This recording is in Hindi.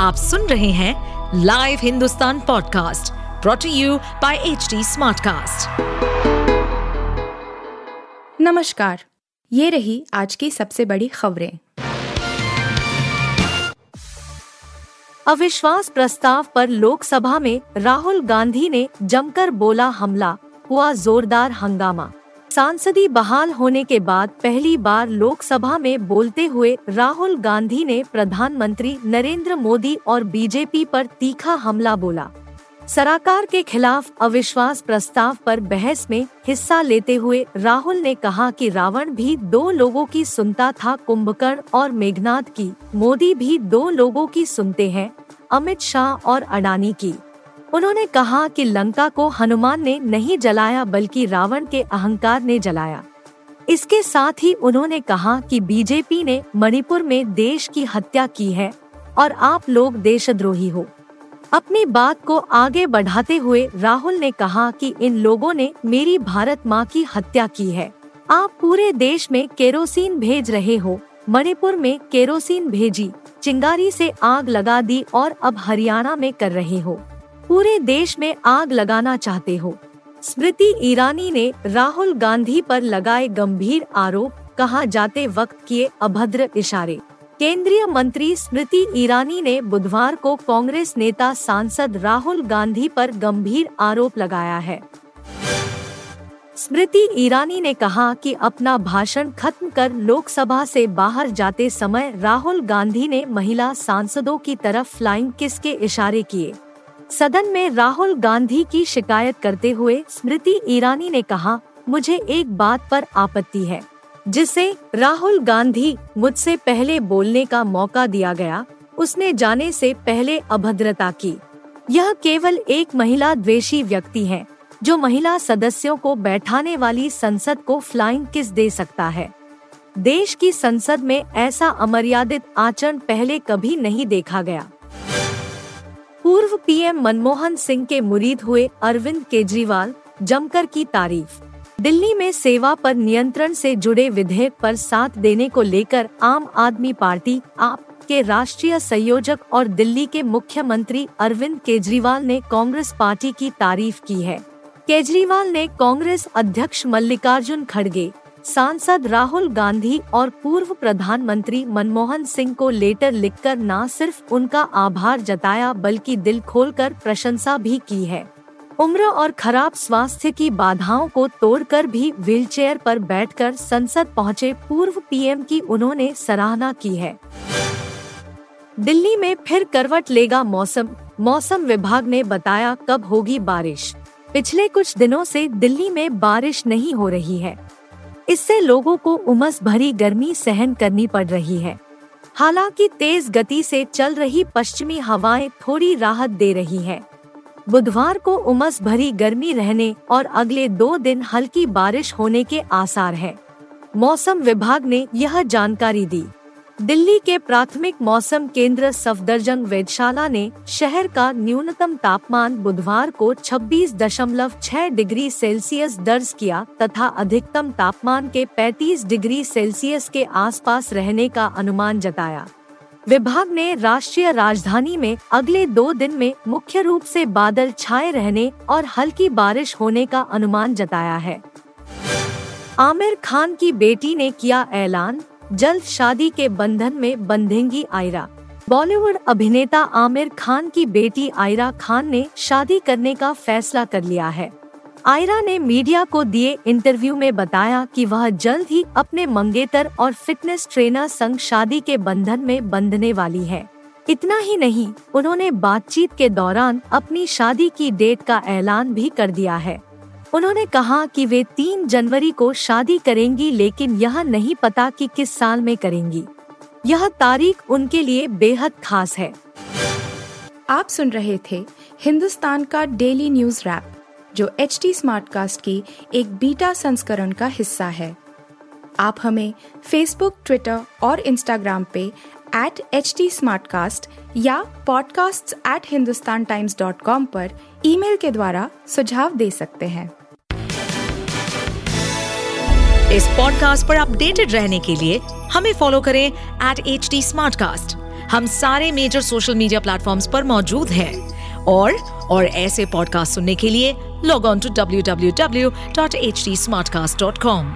आप सुन रहे हैं live Hindustan podcast brought to you by H smartcast. नमस्कार, ये रही आज की सबसे बड़ी खबरें अविश्वास प्रस्ताव पर लोकसभा में राहुल गांधी ने जमकर बोला हमला, हुआ जोरदार हंगामा सांसदी बहाल होने के बाद पहली बार लोकसभा में बोलते हुए राहुल गांधी ने प्रधानमंत्री नरेंद्र मोदी और बीजेपी पर तीखा हमला बोला। सराकार के खिलाफ अविश्वास प्रस्ताव पर बहस में हिस्सा लेते हुए राहुल ने कहा कि रावण भी दो लोगों की सुनता था कुंभकर्ण और मेघनाथ की, मोदी भी दो लोगों की सुनते हैं, अमित शाह और अडानी की। उन्होंने कहा कि लंका को हनुमान ने नहीं जलाया, बल्कि रावण के अहंकार ने जलाया। इसके साथ ही उन्होंने कहा कि बीजेपी ने मणिपुर में देश की हत्या की है और आप लोग देशद्रोही हो। अपनी बात को आगे बढ़ाते हुए राहुल ने कहा कि इन लोगों ने मेरी भारत माँ की हत्या की है। आप पूरे देश में केरोसिन भेज रहे हो। मणिपुर में केरोसिन भेजी, चिंगारी से आग लगा दी और अब हरियाणा में कर रहे हो। पूरे देश में आग लगाना चाहते हो। स्मृति ईरानी ने राहुल गांधी पर लगाए गंभीर आरोप, कहा जाते वक्त किए अभद्र इशारे। केंद्रीय मंत्री स्मृति ईरानी ने बुधवार को कांग्रेस नेता सांसद राहुल गांधी पर गंभीर आरोप लगाया है। स्मृति ईरानी ने कहा कि अपना भाषण खत्म कर लोकसभा से बाहर जाते समय राहुल गांधी ने महिला सांसदों की तरफ़ फ्लाइंग किस के इशारे किए? सदन में राहुल गांधी की शिकायत करते हुए स्मृति ईरानी ने कहा, मुझे एक बात पर आपत्ति है, जिसे राहुल गांधी मुझसे पहले बोलने का मौका दिया गया। उसने जाने से पहले अभद्रता की। यह केवल एक महिला द्वेषी व्यक्ति है, जो महिला सदस्यों को बैठाने वाली संसद को फ्लाइंग किस दे सकता है। देश की संसद में ऐसा अमर्यादित आचरण पहले कभी नहीं देखा गया। पूर्व पीएम मनमोहन सिंह के मुरीद हुए अरविंद केजरीवाल, जमकर की तारीफ़। दिल्ली में सेवा पर नियंत्रण से जुड़े विधेयक पर साथ देने को लेकर आम आदमी पार्टी, आप के राष्ट्रीय संयोजक और दिल्ली के मुख्यमंत्री अरविंद केजरीवाल ने कांग्रेस पार्टी की तारीफ़ की है। केजरीवाल ने कांग्रेस अध्यक्ष मल्लिकार्जुन खड़गे सांसद राहुल गांधी और पूर्व प्रधानमंत्री मनमोहन सिंह को लेटर लिखकर न सिर्फ़ उनका आभार जताया, बल्कि दिल खोलकर प्रशंसा भी की है। उम्र और खराब स्वास्थ्य की बाधाओं को तोड़कर भी व्हीलचेयर पर बैठकर संसद पहुँचे पूर्व पीएम की उन्होंने सराहना की है। दिल्ली में फिर करवट लेगा मौसम मौसम विभाग ने बताया कब होगी बारिश। पिछले कुछ दिनों से दिल्ली में बारिश नहीं हो रही है। इससे लोगों को उमस भरी गर्मी सहन करनी पड़ रही है। हालाँकि तेज गति से चल रही पश्चिमी हवाएँ थोड़ी राहत दे रही है। बुधवार को उमस भरी गर्मी रहने और अगले दो दिन हल्की बारिश होने के आसार है। मौसम विभाग ने यह जानकारी दी। दिल्ली के प्राथमिक मौसम केंद्र सफदरजंग वेधशाला ने शहर का न्यूनतम तापमान बुधवार को 26.6 डिग्री सेल्सियस दर्ज किया तथा अधिकतम तापमान के 35 डिग्री सेल्सियस के आसपास रहने का अनुमान जताया। विभाग ने राष्ट्रीय राजधानी में अगले दो दिन में मुख्य रूप से बादल छाए रहने और हल्की बारिश होने का अनुमान जताया है। आमिर खान की बेटी ने किया ऐलान जल्द शादी के बंधन में बंधेंगी आयरा। बॉलीवुड अभिनेता आमिर खान की बेटी आयरा खान ने शादी करने का फैसला कर लिया है। आयरा ने मीडिया को दिए इंटरव्यू में बताया कि वह जल्द ही अपने मंगेतर और फिटनेस ट्रेनर संग शादी के बंधन में बंधने वाली है। इतना ही नहीं, उन्होंने बातचीत के दौरान अपनी शादी की डेट का ऐलान भी कर दिया है। उन्होंने कहा कि वे तीन जनवरी को शादी करेंगी, लेकिन यह नहीं पता कि किस साल में करेंगी। यह तारीख उनके लिए बेहद खास है। आप सुन रहे थे हिंदुस्तान का डेली न्यूज़ रैप, जो एच टी स्मार्ट कास्ट की एक बीटा संस्करण का हिस्सा है। आप हमें फेसबुक ट्विटर और इंस्टाग्राम पे एट एच टी या podcasts@hindustantimes.com पर ईमेल के द्वारा सुझाव दे सकते हैं। इस पॉडकास्ट पर अपडेटेड रहने के लिए हमें फॉलो करें एट एच टी हम सारे मेजर सोशल मीडिया प्लेटफॉर्म्स पर मौजूद हैं। और और ऐसे पॉडकास्ट सुनने के लिए log on to W W W dot H D smart cast dot com